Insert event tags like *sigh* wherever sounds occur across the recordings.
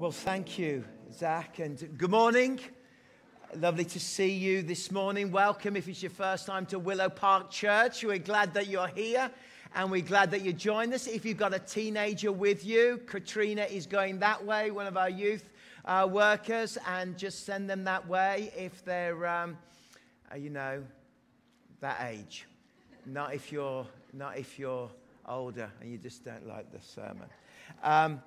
Well, thank you, Zach, and good morning. Lovely to see you this morning. Welcome if it's your first time to Willow Park Church. We're glad that you're here and we're glad that you joined us. If you've got a teenager with you, Katrina is going that way, one of our youth uh, workers, and just send them that way if they're, um, uh, you know, that age. Not if you're, not if you're older and you just don't like the sermon. Um,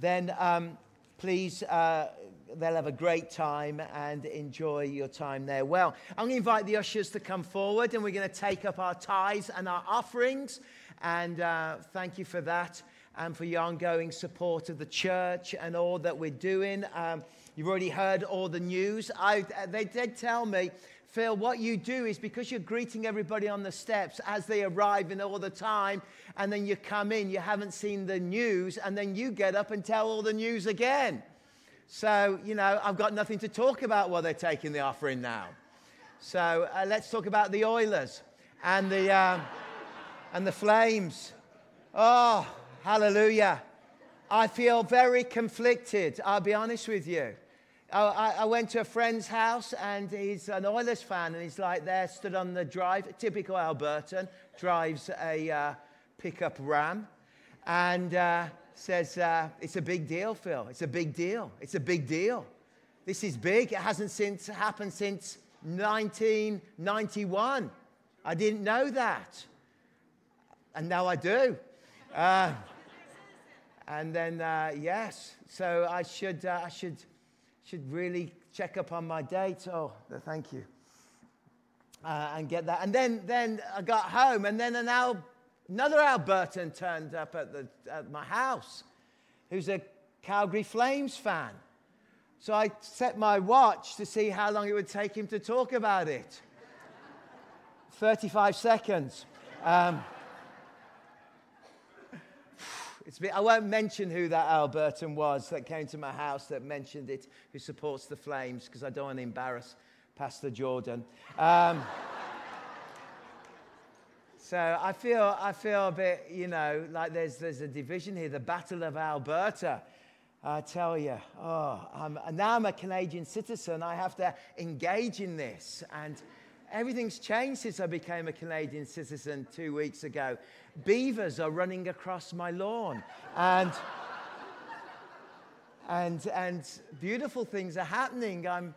then um, please, uh, they'll have a great time and enjoy your time there. Well, I'm going to invite the ushers to come forward and we're going to take up our tithes and our offerings. And uh, thank you for that and for your ongoing support of the church and all that we're doing. Um, you've already heard all the news. I, they did tell me Phil, what you do is because you're greeting everybody on the steps as they arrive in all the time, and then you come in, you haven't seen the news, and then you get up and tell all the news again. So, you know, I've got nothing to talk about while they're taking the offering now. So uh, let's talk about the Oilers and the, uh, and the Flames. Oh, hallelujah. I feel very conflicted, I'll be honest with you. I, I, went to a friend's house and he's an Oilers fan and he's like there, stood on the drive. Typical Albertan, drives a uh, pickup Ram and uh, says, uh, It's a big deal, Phil. It's a big deal. It's a big deal. This is big. It hasn't since happened since 1991. I didn't know that. And now I do. Uh, and then, uh, yes, so I should, uh, I should should really check up on my date. Oh, thank you. Uh, and get that. And then, then I got home, and then an Al, another Albertan turned up at, the, at my house who's a Calgary Flames fan. So I set my watch to see how long it would take him to talk about it *laughs* 35 seconds. Um, it's been, I won't mention who that Albertan was that came to my house that mentioned it, who supports the Flames, because I don't want to embarrass Pastor Jordan. Um, *laughs* so I feel, I feel a bit, you know, like there's, there's a division here, the Battle of Alberta. I tell you, oh, I'm, now I'm a Canadian citizen. I have to engage in this. And everything's changed since I became a Canadian citizen two weeks ago beavers are running across my lawn. And, and, and beautiful things are happening. I'm,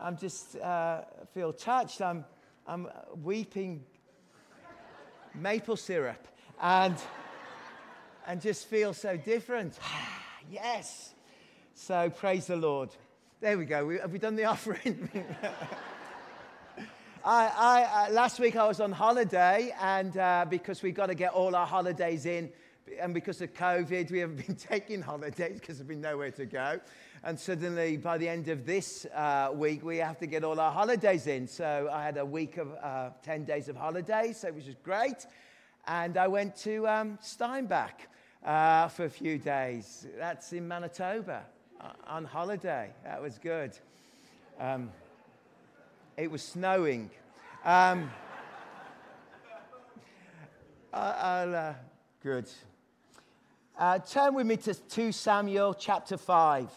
I'm just uh, feel touched. I'm, I'm weeping maple syrup and, and just feel so different. *sighs* yes. So praise the Lord. There we go. We, have we done the *laughs* offering? I, I, last week I was on holiday, and uh, because we've got to get all our holidays in, and because of COVID, we haven't *laughs* been taking holidays because there's been nowhere to go. And suddenly, by the end of this uh, week, we have to get all our holidays in. So I had a week of uh, 10 days of holidays, so which was great. And I went to um, Steinbach uh, for a few days. That's in Manitoba uh, on holiday. That was good. Um, it was snowing. Um, uh, good. Uh, turn with me to 2 Samuel chapter 5.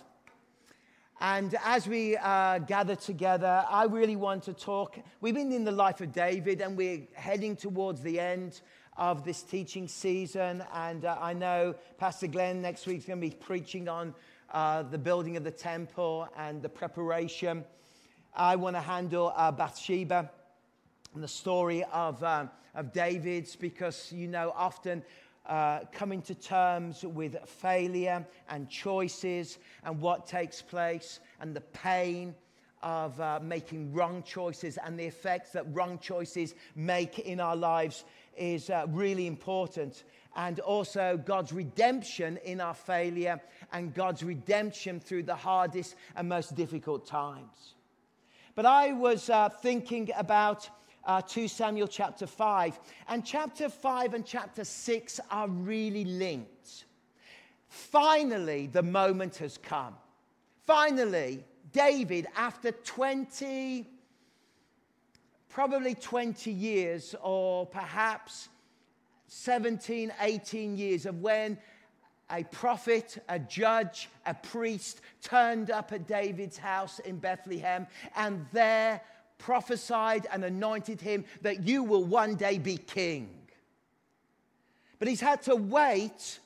And as we uh, gather together, I really want to talk. We've been in the life of David, and we're heading towards the end of this teaching season. And uh, I know Pastor Glenn next week is going to be preaching on uh, the building of the temple and the preparation. I want to handle uh, Bathsheba and the story of, um, of David's because, you know, often uh, coming to terms with failure and choices and what takes place and the pain of uh, making wrong choices and the effects that wrong choices make in our lives is uh, really important. And also God's redemption in our failure and God's redemption through the hardest and most difficult times. But I was uh, thinking about uh, 2 Samuel chapter 5, and chapter 5 and chapter 6 are really linked. Finally, the moment has come. Finally, David, after 20, probably 20 years, or perhaps 17, 18 years of when a prophet, a judge, a priest turned up at David's house in Bethlehem and there prophesied and anointed him that you will one day be king. But he's had to wait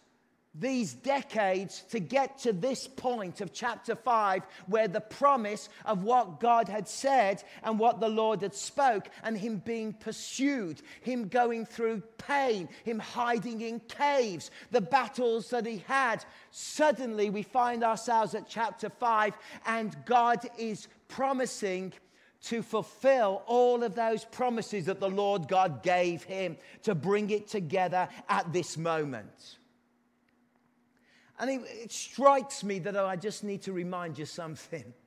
these decades to get to this point of chapter 5 where the promise of what God had said and what the Lord had spoke and him being pursued, him going through pain, him hiding in caves, the battles that he had. Suddenly we find ourselves at chapter 5 and God is promising to fulfill all of those promises that the Lord God gave him to bring it together at this moment. And it, it strikes me that I just need to remind you something. *laughs*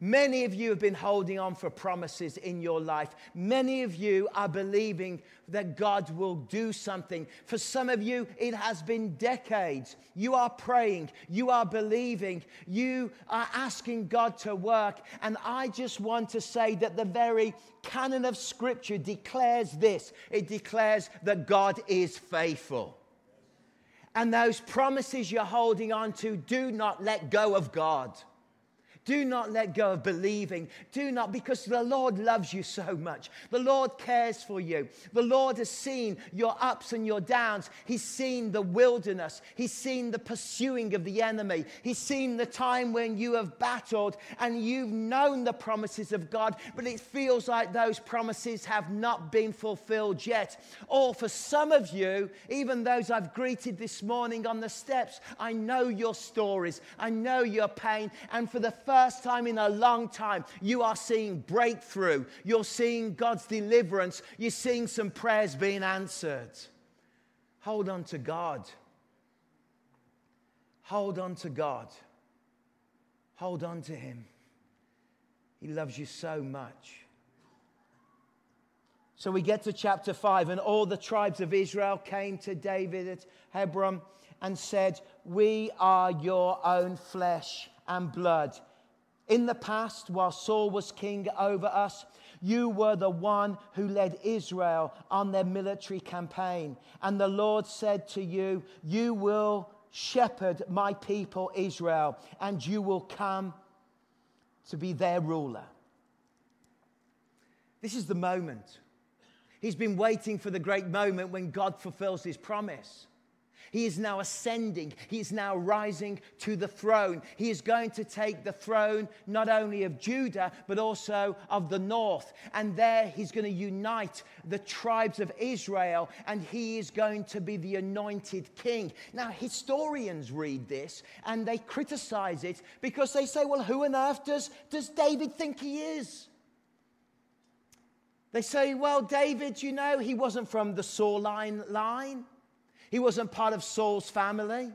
Many of you have been holding on for promises in your life. Many of you are believing that God will do something. For some of you, it has been decades. You are praying, you are believing, you are asking God to work. And I just want to say that the very canon of Scripture declares this it declares that God is faithful. And those promises you're holding on to, do not let go of God. Do not let go of believing. Do not, because the Lord loves you so much. The Lord cares for you. The Lord has seen your ups and your downs. He's seen the wilderness. He's seen the pursuing of the enemy. He's seen the time when you have battled and you've known the promises of God, but it feels like those promises have not been fulfilled yet. Or for some of you, even those I've greeted this morning on the steps, I know your stories. I know your pain. And for the first first time in a long time, you are seeing breakthrough. You're seeing God's deliverance. You're seeing some prayers being answered. Hold on to God. Hold on to God. Hold on to Him. He loves you so much. So we get to chapter 5, and all the tribes of Israel came to David at Hebron and said, We are your own flesh and blood. In the past, while Saul was king over us, you were the one who led Israel on their military campaign. And the Lord said to you, You will shepherd my people Israel, and you will come to be their ruler. This is the moment. He's been waiting for the great moment when God fulfills his promise. He is now ascending. He is now rising to the throne. He is going to take the throne not only of Judah, but also of the north. And there he's going to unite the tribes of Israel, and he is going to be the anointed king. Now, historians read this and they criticize it because they say, well, who on earth does, does David think he is? They say, well, David, you know, he wasn't from the Saul line. line. He wasn't part of Saul's family.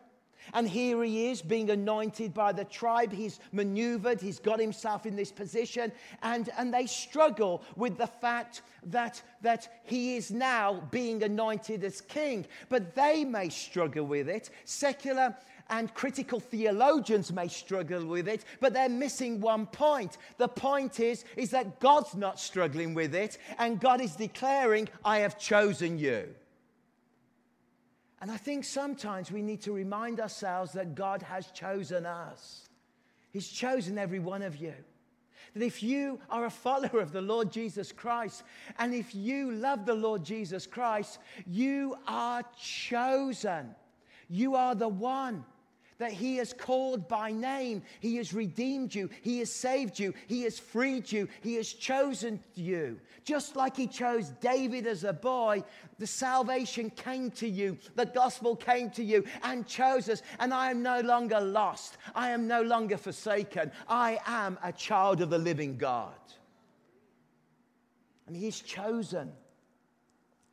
And here he is being anointed by the tribe. He's maneuvered, he's got himself in this position. And, and they struggle with the fact that, that he is now being anointed as king. But they may struggle with it. Secular and critical theologians may struggle with it, but they're missing one point. The point is, is that God's not struggling with it, and God is declaring, I have chosen you. And I think sometimes we need to remind ourselves that God has chosen us. He's chosen every one of you. That if you are a follower of the Lord Jesus Christ, and if you love the Lord Jesus Christ, you are chosen. You are the one that He has called by name. He has redeemed you. He has saved you. He has freed you. He has chosen you. Just like He chose David as a boy, the salvation came to you. The gospel came to you and chose us. And I am no longer lost. I am no longer forsaken. I am a child of the living God. And He's chosen.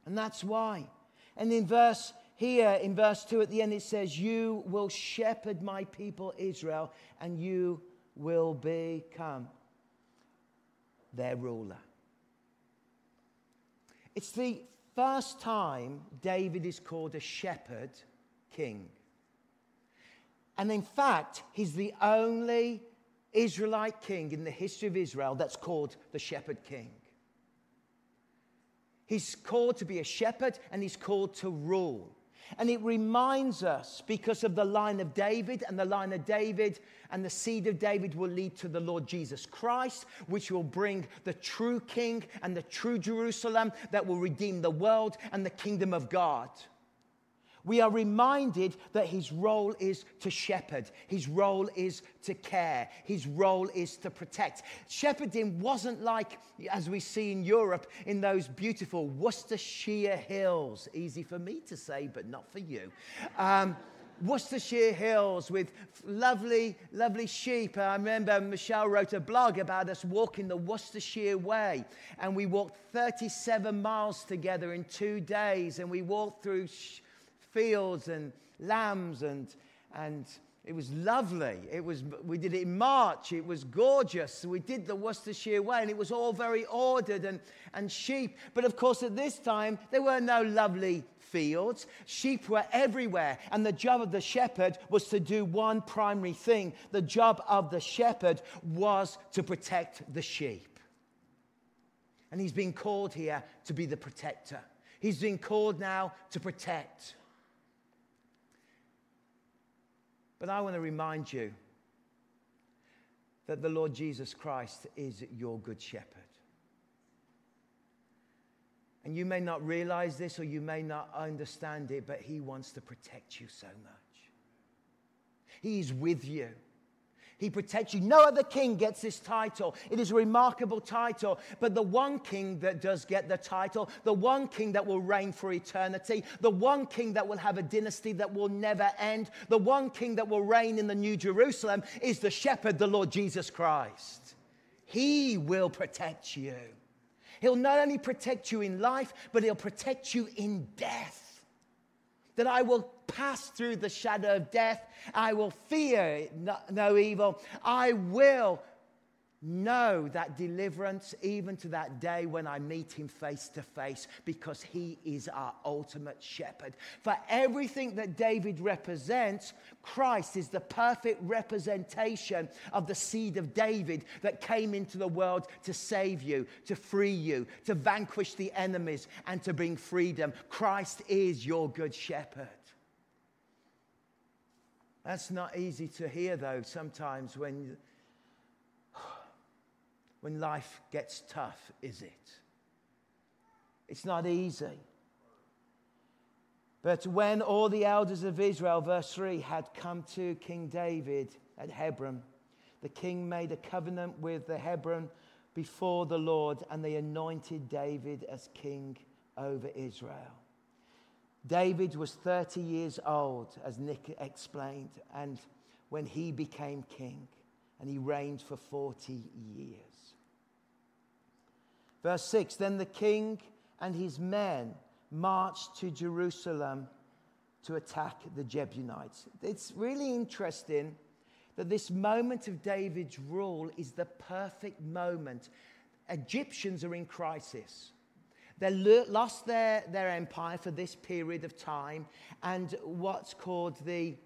And that's why. And in verse here in verse 2 at the end, it says, You will shepherd my people Israel, and you will become their ruler. It's the first time David is called a shepherd king. And in fact, he's the only Israelite king in the history of Israel that's called the shepherd king. He's called to be a shepherd and he's called to rule. And it reminds us because of the line of David, and the line of David and the seed of David will lead to the Lord Jesus Christ, which will bring the true king and the true Jerusalem that will redeem the world and the kingdom of God we are reminded that his role is to shepherd, his role is to care, his role is to protect. Shepherding wasn't like, as we see in Europe, in those beautiful Worcestershire hills. Easy for me to say, but not for you. Um, Worcestershire hills with lovely, lovely sheep. I remember Michelle wrote a blog about us walking the Worcestershire Way, and we walked 37 miles together in two days, and we walked through. Sh- fields and lambs and, and it was lovely. It was, we did it in March. It was gorgeous. We did the Worcestershire way, and it was all very ordered and, and sheep. But of course, at this time, there were no lovely fields. Sheep were everywhere. And the job of the shepherd was to do one primary thing the job of the shepherd was to protect the sheep. And he's been called here to be the protector. He's been called now to protect. But I want to remind you that the Lord Jesus Christ is your good shepherd. And you may not realize this or you may not understand it, but He wants to protect you so much. He's with you. He protects you. No other king gets this title. It is a remarkable title. But the one king that does get the title, the one king that will reign for eternity, the one king that will have a dynasty that will never end, the one king that will reign in the New Jerusalem is the shepherd, the Lord Jesus Christ. He will protect you. He'll not only protect you in life, but he'll protect you in death that I will pass through the shadow of death. I will fear no, evil. I will know that deliverance even to that day when I meet him face to face because he is our ultimate shepherd. For everything that David represents, Christ is the perfect representation of the seed of David that came into the world to save you, to free you, to vanquish the enemies, and to bring freedom. Christ is your good shepherd. That's not easy to hear, though, sometimes when when life gets tough, is it? It's not easy. But when all the elders of Israel, verse 3, had come to King David at Hebron, the king made a covenant with the Hebron before the Lord, and they anointed David as king over Israel. David was 30 years old, as Nick explained, and when he became king, and he reigned for 40 years. Verse 6 Then the king and his men marched to Jerusalem to attack the Jebusites. It's really interesting that this moment of David's rule is the perfect moment. Egyptians are in crisis. They lost their, their empire for this period of time, and what's called the,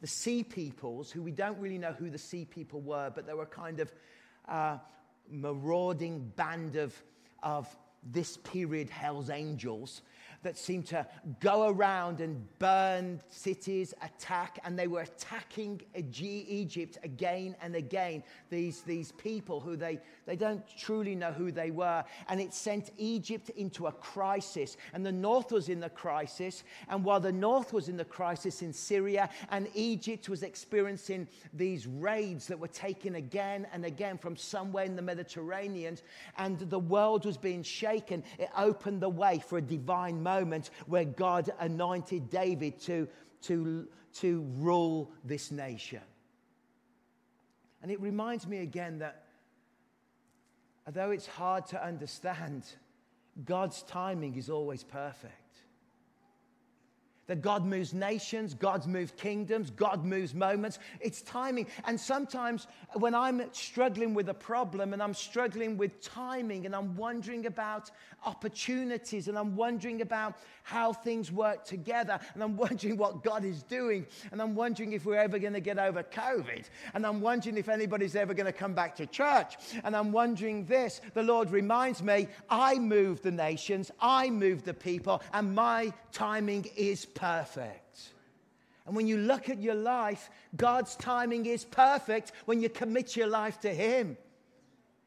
the Sea Peoples, who we don't really know who the Sea People were, but they were kind of uh, marauding band of, of this period Hell's Angels that seemed to go around and burn cities, attack, and they were attacking Egypt again and again. These, these people who they, they don't truly know who they were. And it sent Egypt into a crisis. And the north was in the crisis. And while the north was in the crisis in Syria, and Egypt was experiencing these raids that were taken again and again from somewhere in the Mediterranean, and the world was being shaken, it opened the way for a divine moment where God anointed David to, to, to rule this nation. And it reminds me again that although it's hard to understand, God's timing is always perfect that God moves nations, God moves kingdoms, God moves moments. It's timing. And sometimes when I'm struggling with a problem and I'm struggling with timing and I'm wondering about opportunities and I'm wondering about how things work together and I'm *laughs* wondering what God is doing and I'm wondering if we're ever going to get over COVID and I'm wondering if anybody's ever going to come back to church and I'm wondering this, the Lord reminds me, I move the nations, I move the people, and my timing is perfect. And when you look at your life, God's timing is perfect when you commit your life to Him.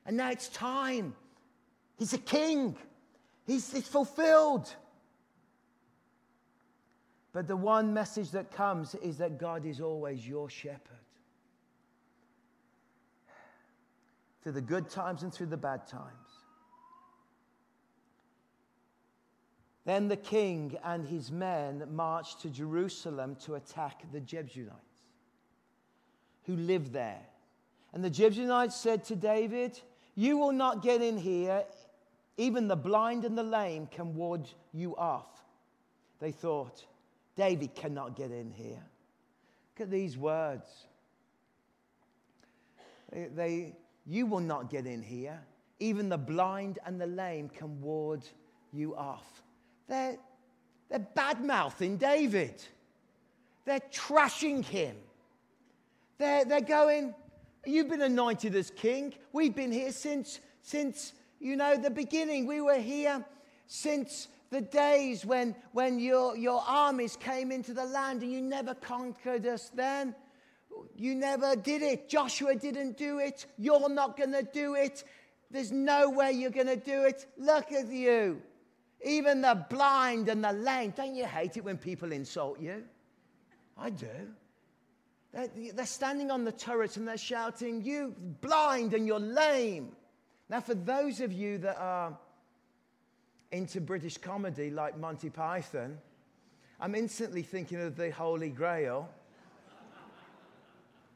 And now it's time. He's a king, He's, he's fulfilled. But the one message that comes is that God is always your shepherd. Through the good times and through the bad times. Then the king and his men marched to Jerusalem to attack the Jebusites who lived there. And the Jebusites said to David, You will not get in here. Even the blind and the lame can ward you off. They thought, David cannot get in here. Look at these words. They, they, you will not get in here. Even the blind and the lame can ward you off. They're, they're bad mouthing David. They're trashing him. They're, they're going, You've been anointed as king. We've been here since, since, you know, the beginning. We were here since the days when, when your, your armies came into the land and you never conquered us then. You never did it. Joshua didn't do it. You're not going to do it. There's no way you're going to do it. Look at you. Even the blind and the lame. Don't you hate it when people insult you? I do. They're, they're standing on the turrets and they're shouting, You blind and you're lame. Now, for those of you that are into British comedy like Monty Python, I'm instantly thinking of the Holy Grail.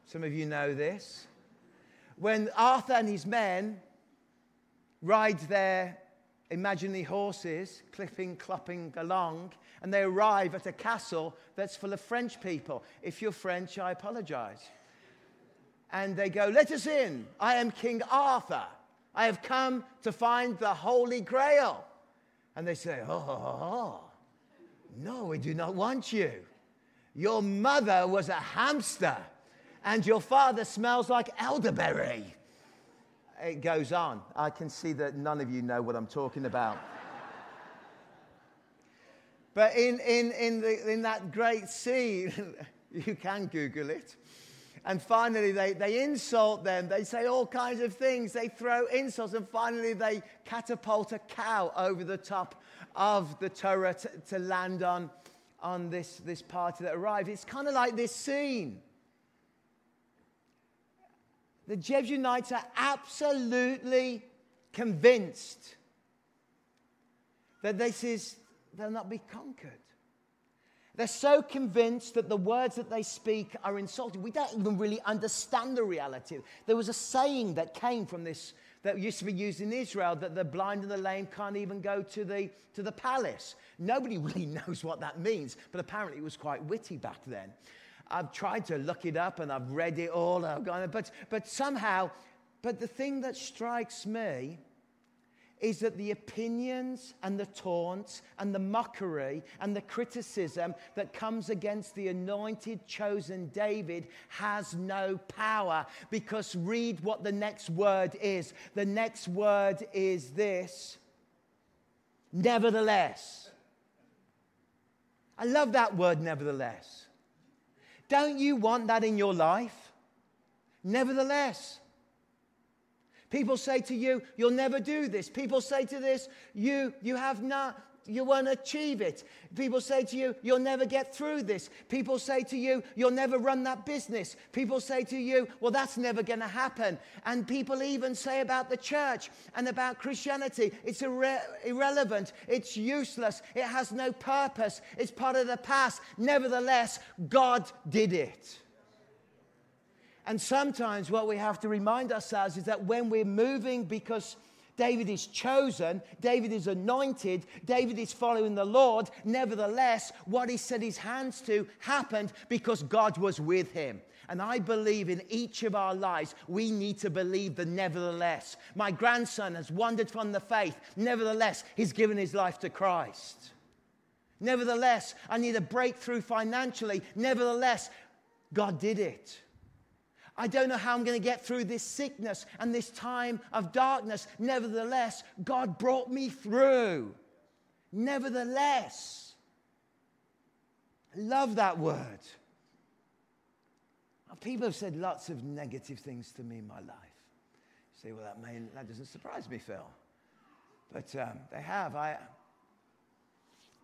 Some of you know this. When Arthur and his men ride their imaginary horses, clipping, clopping along, and they arrive at a castle that's full of French people. If you're French, I apologize. And they go, Let us in. I am King Arthur. I have come to find the Holy Grail. And they say, Oh, no, we do not want you. Your mother was a hamster, and your father smells like elderberry. It goes on. I can see that none of you know what I'm talking about. but in, in, in, the, in that great scene, *laughs* you can Google it. And finally, they, they insult them. They say all kinds of things. They throw insults. And finally, they catapult a cow over the top of the turret to, to land on, on this, this party that arrived. It's kind of like this scene. The Jebusites are absolutely convinced that this is, they'll not be conquered. They're so convinced that the words that they speak are insulting. We don't even really understand the reality. There was a saying that came from this that used to be used in Israel that the blind and the lame can't even go to the, to the palace. Nobody *laughs* really knows what that means, but apparently it was quite witty back then. I've tried to look it up and I've read it all, and I've gone, but, but somehow, but the thing that strikes me is that the opinions and the taunts and the mockery and the criticism that comes against the anointed, chosen David has no power. Because read what the next word is. The next word is this nevertheless. I love that word, nevertheless. Don't you want that in your life? Nevertheless. People say to you, you'll never do this. People say to this, you, you have not, you won't achieve it. People say to you, you'll never get through this. People say to you, you'll never run that business. People say to you, well, that's never going to happen. And people even say about the church and about Christianity, it's irre- irrelevant, it's useless, it has no purpose, it's part of the past. Nevertheless, God did it. And sometimes what we have to remind ourselves is that when we're moving because David is chosen, David is anointed, David is following the Lord, nevertheless, what he set his hands to happened because God was with him. And I believe in each of our lives, we need to believe the nevertheless. My grandson has wandered from the faith. Nevertheless, he's given his life to Christ. Nevertheless, I need a breakthrough financially. Nevertheless, God did it. I don't know how I'm going to get through this sickness and this time of darkness. Nevertheless, God brought me through. Nevertheless. I Love that word. People have said lots of negative things to me in my life. You say, well, that, may, that doesn't surprise me, Phil. But um, they have. I,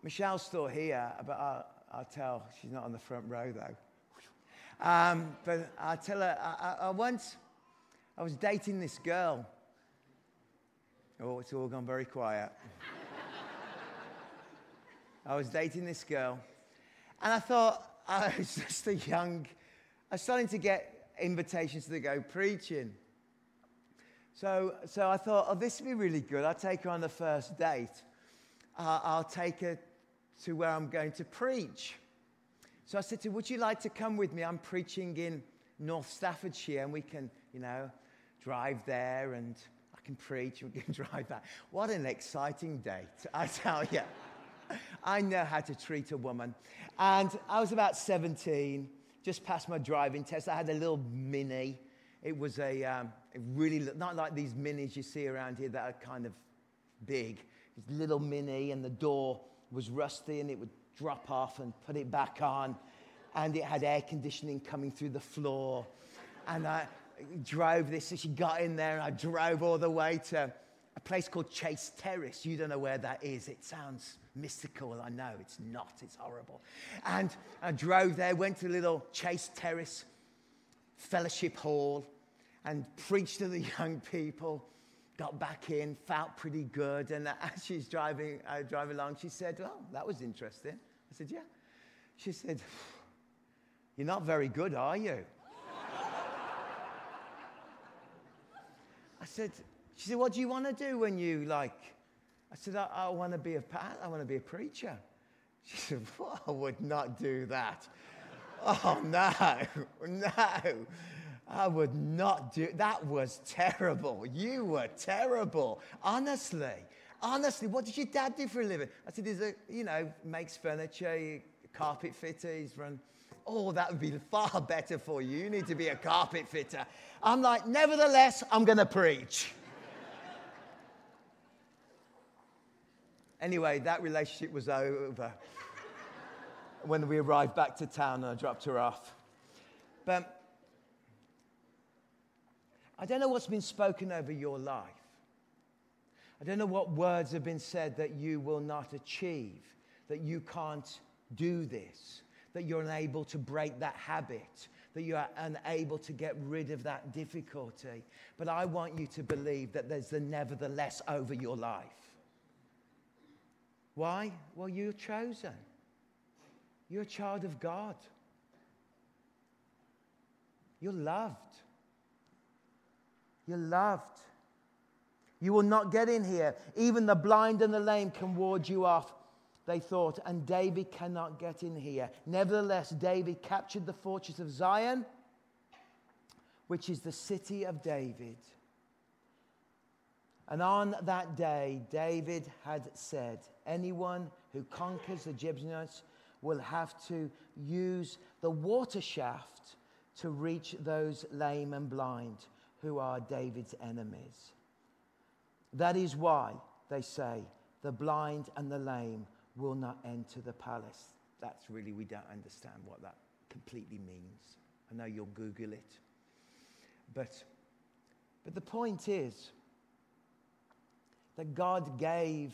Michelle's still here, but I'll, I'll, tell. She's not on the front row, though. Um, but I'll tell her, I, I, I once, I was dating this girl. Oh, it's all gone very quiet. *laughs* I was dating this girl, and I thought I was *laughs* just a young, I was starting to get invitations to go preaching. So, so I thought, oh, this would be really good. I'll take her on the first date. Uh, I'll take her to where I'm going to preach. So I said to her, Would you like to come with me? I'm preaching in North Staffordshire, and we can, you know, drive there and I can preach, and we can *laughs* drive back. What an exciting date, *laughs* I tell you. I know how to treat a woman. And I was about 17, just passed my driving test. I had a little mini. It was a, um, a really, not like these minis you see around here that are kind of big. It's little mini, and the door was rusty, and it would drop off and put it back on. And it had air conditioning coming through the floor. And I drove this, and she got in there, and I drove all the way to a place called Chase Terrace. You don't know where that is. It sounds mystical. I know it's not, it's horrible. And I drove there, went to the little Chase Terrace Fellowship Hall and preached to the *laughs* young people. Got back in, felt pretty good. And *laughs* as she's driving, uh, driving along, she said, Well, that was interesting. I said, Yeah. She said, You're not very good, are you? I said, She said, What do you want to do when you like I said, I, I want to be a I want to be a preacher. She said, well, I would not do that. *laughs* oh, no, *laughs* no. I would not do that was terrible. You were terrible. Honestly. Honestly, what did your dad do for a living? I said, he's a, you know, makes furniture, carpet fitter, he's run. Oh, that would be far better for you. You need to be a carpet fitter. I'm like, nevertheless, I'm going to preach. Anyway, that relationship was over when we arrived back to town and I dropped her off. But I don't know what's been spoken over your life. I don't know what words have been said that you will not achieve, that you can't do this, that you're unable to break that habit, that you are unable to get rid of that difficulty. But I want you to believe that there's the nevertheless over your life. Why? Well, you're chosen. You're a child of God. You're loved. You're loved. You will not get in here. Even the blind and the lame can ward you off, they thought, and David cannot get in here. Nevertheless, David captured the fortress of Zion, which is the city of David. And on that day, David had said, Anyone who conquers the Gibeonites will have to use the water shaft to reach those lame and blind who are David's enemies. That is why they say the blind and the lame will not enter the palace. That's really, we don't understand what that completely means. I know you'll Google it. But, but the point is that God gave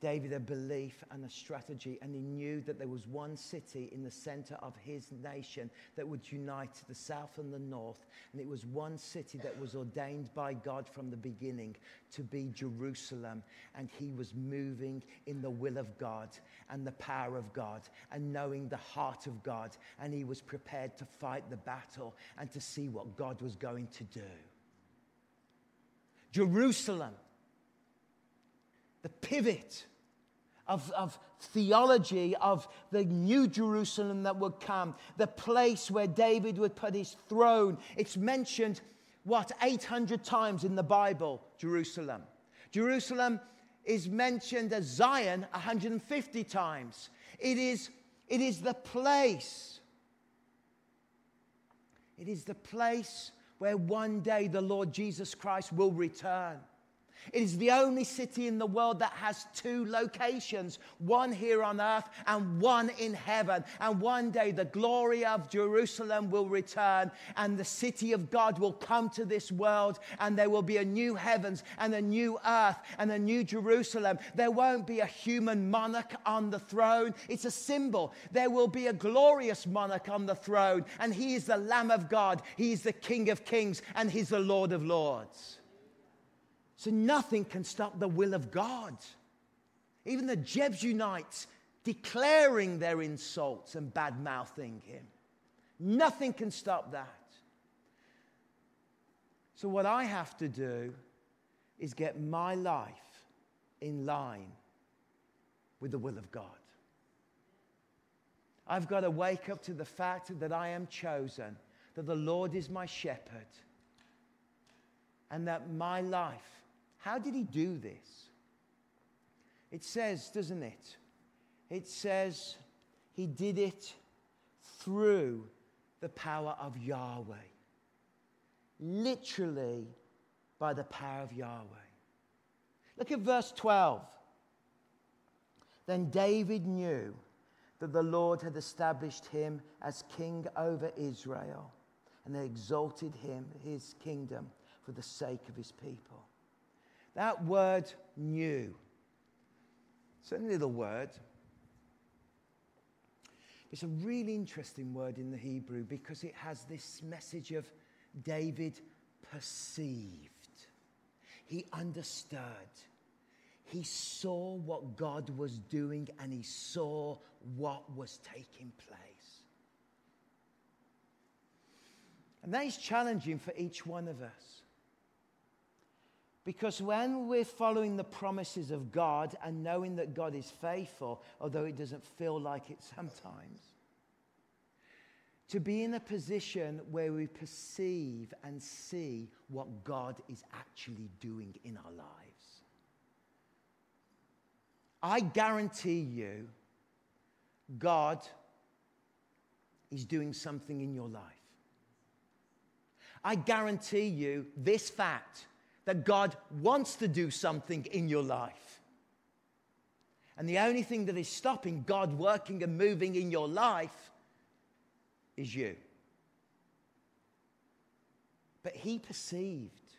David a belief and a strategy, and he knew that there was one city in the center of his nation that would unite the south and the north. And it was one city that was ordained by God from the beginning to be Jerusalem. And he was moving in the will of God and the power of God and knowing the heart of God. And he was prepared to fight the battle and to see what God was going to do. Jerusalem the pivot of, of theology of the new Jerusalem that would come, the place where David would put his throne. It's mentioned, what, 800 times in the Bible, Jerusalem. Jerusalem is mentioned as Zion 150 times. It is, it is the place. It is the place where one day the Lord Jesus Christ will return. It is the only city in the world that has two locations one here on earth and one in heaven. And one day the glory of Jerusalem will return and the city of God will come to this world and there will be a new heavens and a new earth and a new Jerusalem. There won't be a human monarch on the throne, it's a symbol. There will be a glorious monarch on the throne and he is the Lamb of God, he is the King of kings, and he's the Lord of lords. So nothing can stop the will of God. Even the Jebusites declaring their insults and bad mouthing him. Nothing can stop that. So, what I have to do is get my life in line with the will of God. I've got to wake up to the fact that I am chosen, that the Lord is my shepherd, and that my life how did he do this? It says, doesn't it? It says he did it through the power of Yahweh. Literally by the power of Yahweh. Look at verse 12. Then David knew that the Lord had established him as king over Israel and had exalted him, his kingdom, for the sake of his people. That word knew. A little word. It's a really interesting word in the Hebrew because it has this message of David perceived. He understood. He saw what God was doing and he saw what was taking place. And that is challenging for each one of us. Because when we're following the promises of God and knowing that God is faithful, although it doesn't feel like it sometimes, to be in a position where we perceive and see what God is actually doing in our lives. I guarantee you, God is doing something in your life. I guarantee you this fact that God wants to do something in your life. And the only thing that is stopping God working and moving in your life is you. But he perceived,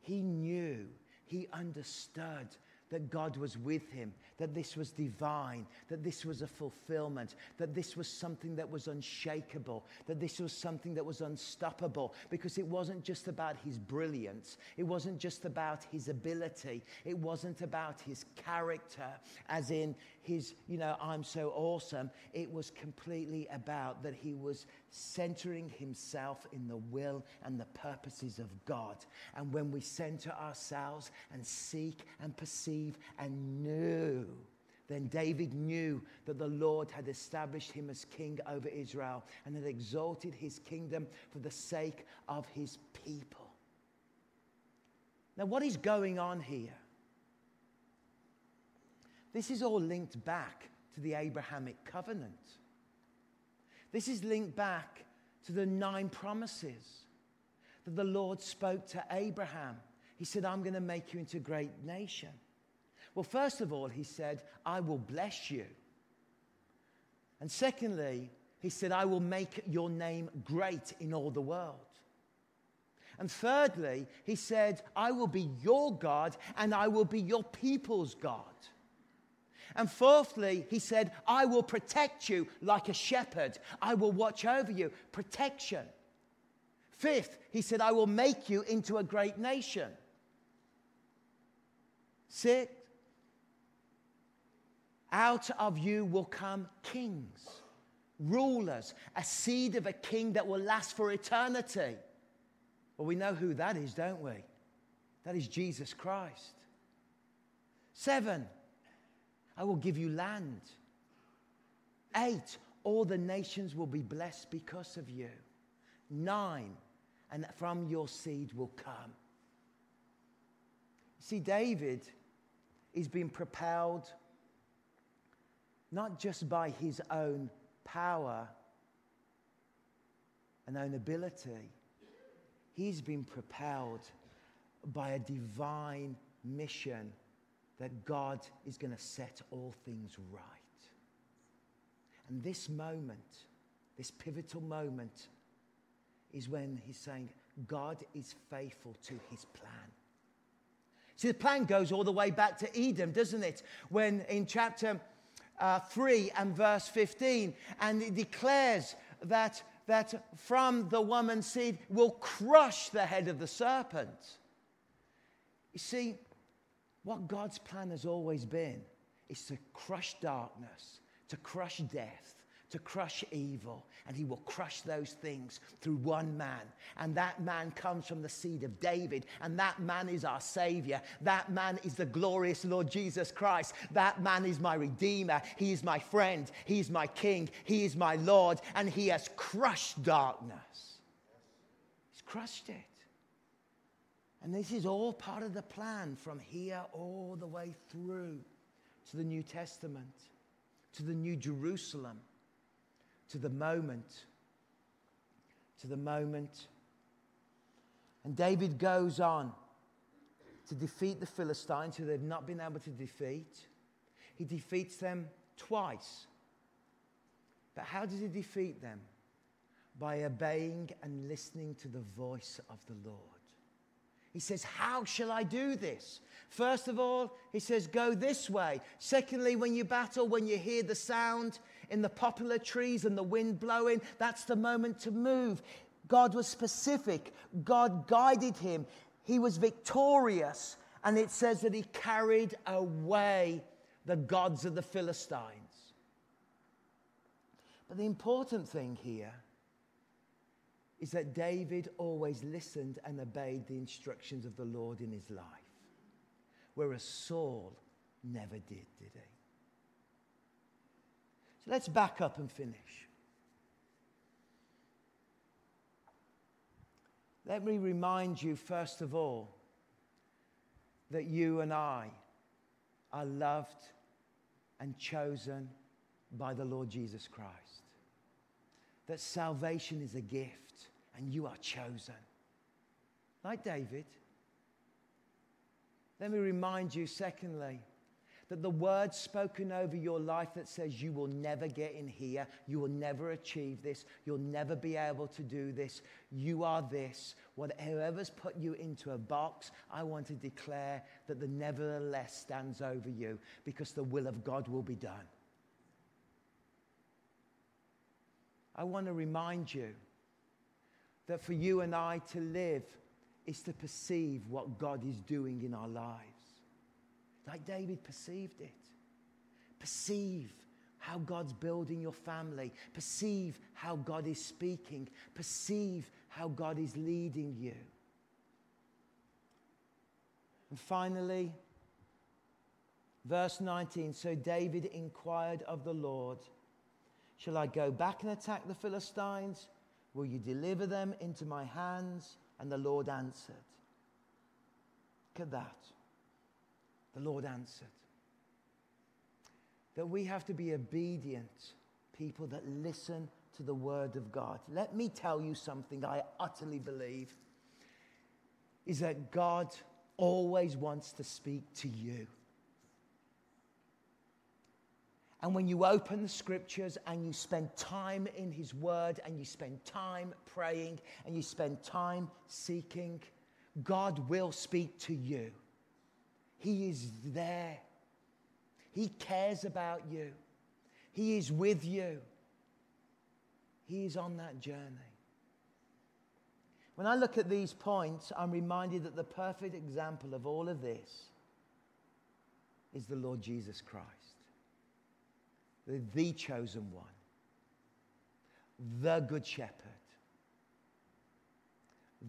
he knew, he understood that God was with him, that this was divine, that this was a fulfillment, that this was something that was unshakable, that this was something that was unstoppable, because it wasn't just about his brilliance, it wasn't just about his ability, it wasn't about his character, as in his, you know, I'm so awesome. It was completely about that he was centering himself in the will and the purposes of God. And when we center ourselves and seek and perceive and know, then David knew that the Lord had established him as king over Israel and had exalted his kingdom for the sake of his people. Now, what is going on here? This is all linked back to the Abrahamic covenant. This is linked back to the nine promises that the Lord spoke to Abraham. He said, I'm going to make you into a great nation. Well, first of all, he said, I will bless you. And secondly, he said, I will make your name great in all the world. And thirdly, he said, I will be your God and I will be your people's God. And fourthly, he said, I will protect you like a shepherd. I will watch over you. Protection. Fifth, he said, I will make you into a great nation. Six, out of you will come kings, rulers, a seed of a king that will last for eternity. Well, we know who that is, don't we? That is Jesus Christ. Seven, I will give you land. Eight, all the nations will be blessed because of you. Nine, and from your seed will come. See, David is being propelled not just by his own power and own ability, he's been propelled by a divine mission that God is going to set all things right. And this moment, this pivotal moment, is when he's saying, God is faithful to his plan. See, the plan goes all the way back to Eden, doesn't it? When in chapter uh, 3 and verse 15, and it declares that, that from the woman's seed will crush the head of the serpent. You see, what God's plan has always been is to crush darkness, to crush death, to crush evil, and he will crush those things through one man. And that man comes from the seed of David, and that man is our Savior. That man is the glorious Lord Jesus Christ. That man is my Redeemer. He is my friend. He is my King. He is my Lord, and he has crushed darkness. He's crushed it. And this is all part of the plan from here all the way through to the New Testament, to the New Jerusalem to the moment. To the moment. And David goes on to defeat the Philistines, who they've not been able to defeat. He defeats them twice. But how does he defeat them? By obeying and listening to the voice of the Lord. He says, How shall I do this? First of all, he says, Go this way. Secondly, when you battle, when you hear the sound, in the poplar trees and the wind blowing, that's the moment to move. God was specific, God guided him, he was victorious, and it says that he carried away the gods of the Philistines. But the important thing here is that David always listened and obeyed the instructions of the Lord in his life, whereas Saul never did, did he? So let's back up and finish. Let me remind you, first of all, that you and I are loved and chosen by the Lord Jesus Christ. That salvation is a gift and you are chosen. Like David. Let me remind you, secondly, that the word spoken over your life that says you will never get in here, you will never achieve this, you'll never be able to do this, you are this, whatever's put you into a box, I want to declare that the nevertheless stands over you because the will of God will be done. I want to remind you that for you and I to live is to perceive what God is doing in our lives like David perceived it. Perceive how God's building your family. Perceive how God is speaking. Perceive how God is leading you. And finally, verse 19 So David inquired of the Lord, Shall I go back and attack the Philistines? Will you deliver them into my hands? And the Lord answered. Look at that. The Lord answered. That we have to be obedient people that listen to the word of God. Let me tell you something I utterly believe is that God always wants to speak to you. And when you open the scriptures and you spend time in His Word and you spend time praying and you spend time seeking, God will speak to you. He is there. He cares about you. He is with you. He is on that journey. When I look at these points, I'm reminded that the perfect example of all of this is the Lord Jesus Christ, the, chosen one, the Good Shepherd,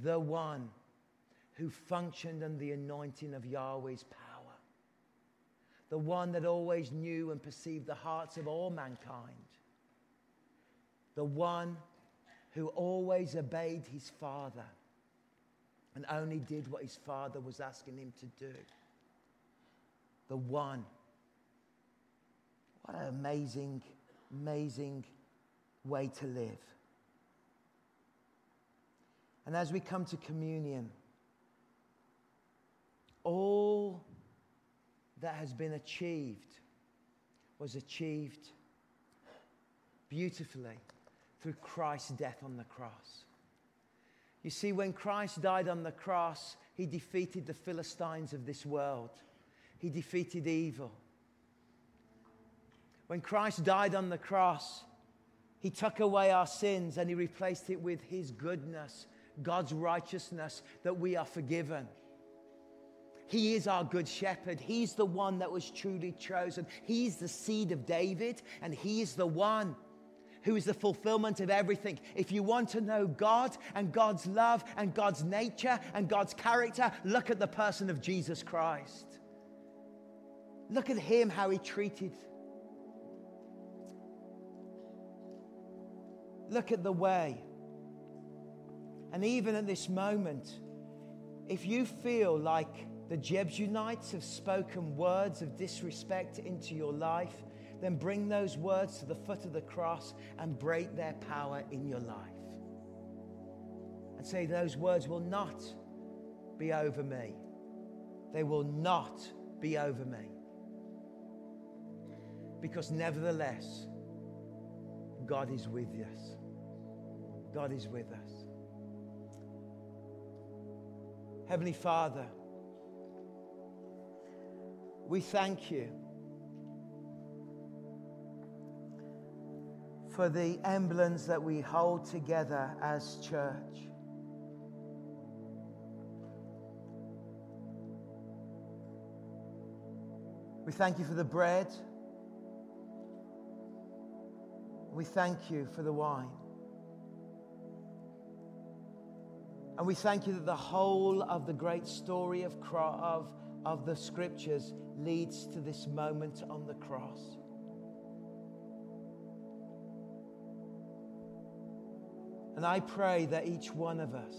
the one who functioned under the anointing of Yahweh's power the one that always knew and perceived the hearts of all mankind, the one who always obeyed his Father and only did what his Father was asking him to do. The one. What an amazing, amazing way to live. And as we come to communion, all that has been achieved was achieved beautifully through Christ's death on the cross. You see, when Christ died on the cross, he defeated the Philistines of this world, he defeated evil. When Christ died on the cross, he took away our sins and he replaced it with his goodness, God's righteousness, that we are forgiven. He is our good shepherd. He's the one that was truly chosen. He's the seed of David, and He is the one who is the fulfillment of everything. If you want to know God and God's love and God's nature and God's character, look at the person of Jesus Christ. Look at Him, how He treated. Look at the way. And even at this moment, if you feel like the Jebusites have spoken words of disrespect into your life, then bring those words to the foot of the cross and break their power in your life. And say, Those words will not be over me. They will not be over me. Because nevertheless, God is with us. God is with us. Heavenly Father, we thank you for the emblems that we hold together as church. We thank you for the bread. We thank you for the wine. And we thank you that the whole of the great story of, of, of the scriptures leads to this moment on the cross. And I pray that each one of us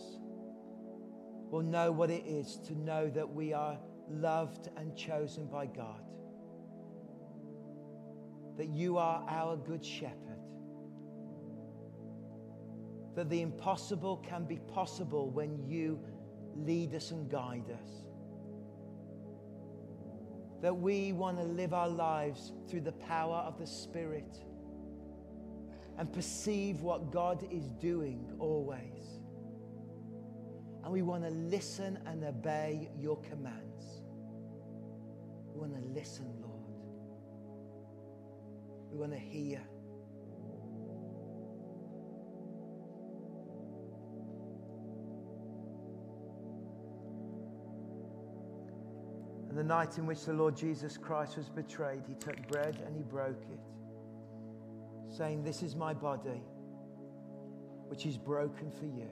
will know what it is to know that we are loved and chosen by God. That you are our good shepherd. That the impossible can be possible when you lead us and guide us that we want to live our lives through the power of the Spirit and perceive what God is doing always. And we want to listen and obey your commands. We want to listen, Lord. We want to hear. The night in which the Lord Jesus Christ was betrayed, he took bread and he broke it, saying, This is my body, which is broken for you.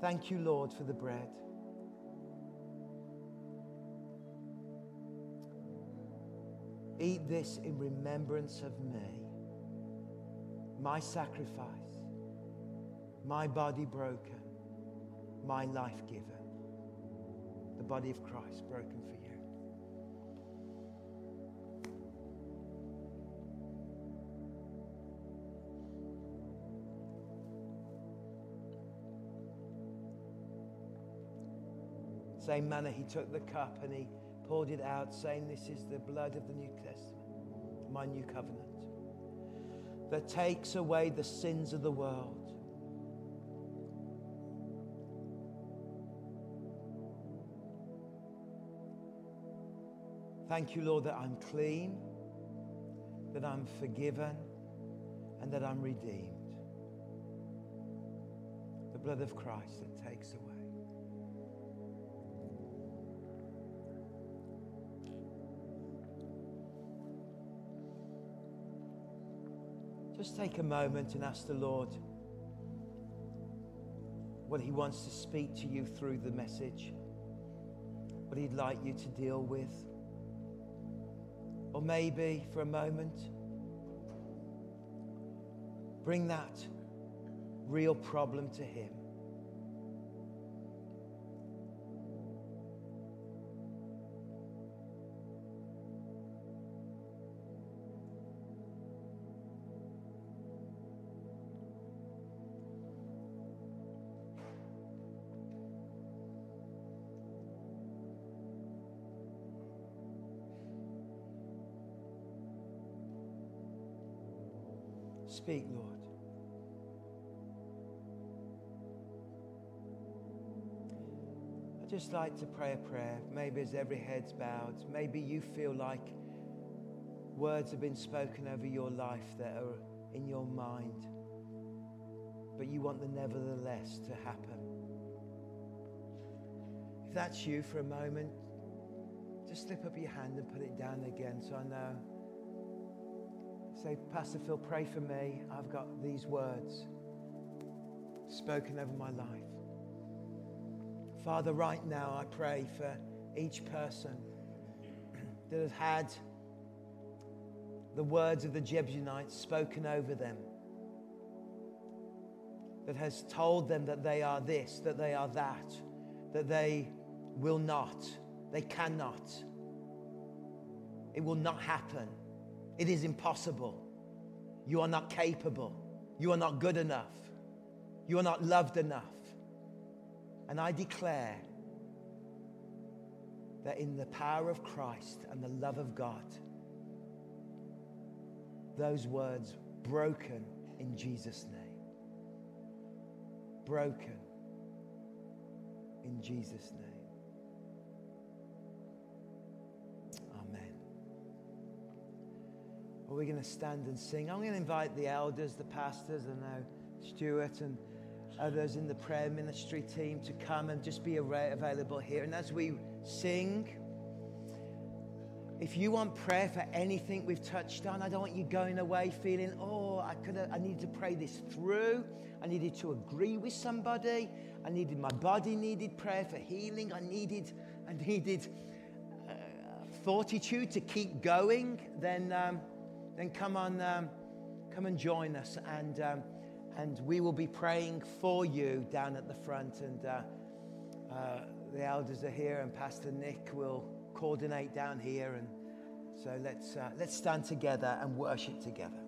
Thank you, Lord, for the bread. Eat this in remembrance of me, my sacrifice, my body broken, my life given the body of Christ broken for you. Same manner, he took the cup and he poured it out, saying, This is the blood of the New Testament, my new covenant, that takes away the sins of the world. Thank you, Lord, that I'm clean, that I'm forgiven, and that I'm redeemed. The blood of Christ that takes away. Just take a moment and ask the Lord what He wants to speak to you through the message, what He'd like you to deal with. Or maybe for a moment, bring that real problem to Him. Speak, Lord. I'd just like to pray a prayer. Maybe as every head's bowed, maybe you feel like words have been spoken over your life that are in your mind, but you want the nevertheless to happen. If that's you for a moment, just slip up your hand and put it down again so I know. Say, Pastor Phil, pray for me. I've got these words spoken over my life. Father, right now I pray for each person *clears throat* that has had the words of the Jebusites spoken over them, that has told them that they are this, that they are that, that they will not, they cannot, it will not happen, it is impossible, you are not capable, you are not good enough, you are not loved enough. And I declare that in the power of Christ and the love of God, those words broken in Jesus' name. Broken in Jesus' name. Well, we're going to stand and sing. I'm going to invite the elders, the pastors, and now Stuart and others in the prayer ministry team to come and just be available here. And as we sing, if you want prayer for anything we've touched on, I don't want you going away feeling, oh, I could I needed to pray this through. I needed to agree with somebody. I needed my body needed prayer for healing. I needed I needed uh, fortitude to keep going. Then um, then come on um, come and join us and um, and we will be praying for you down at the front and uh, uh, the elders are here and Pastor Nick will coordinate down here. And so let's, uh, let's stand together and worship together.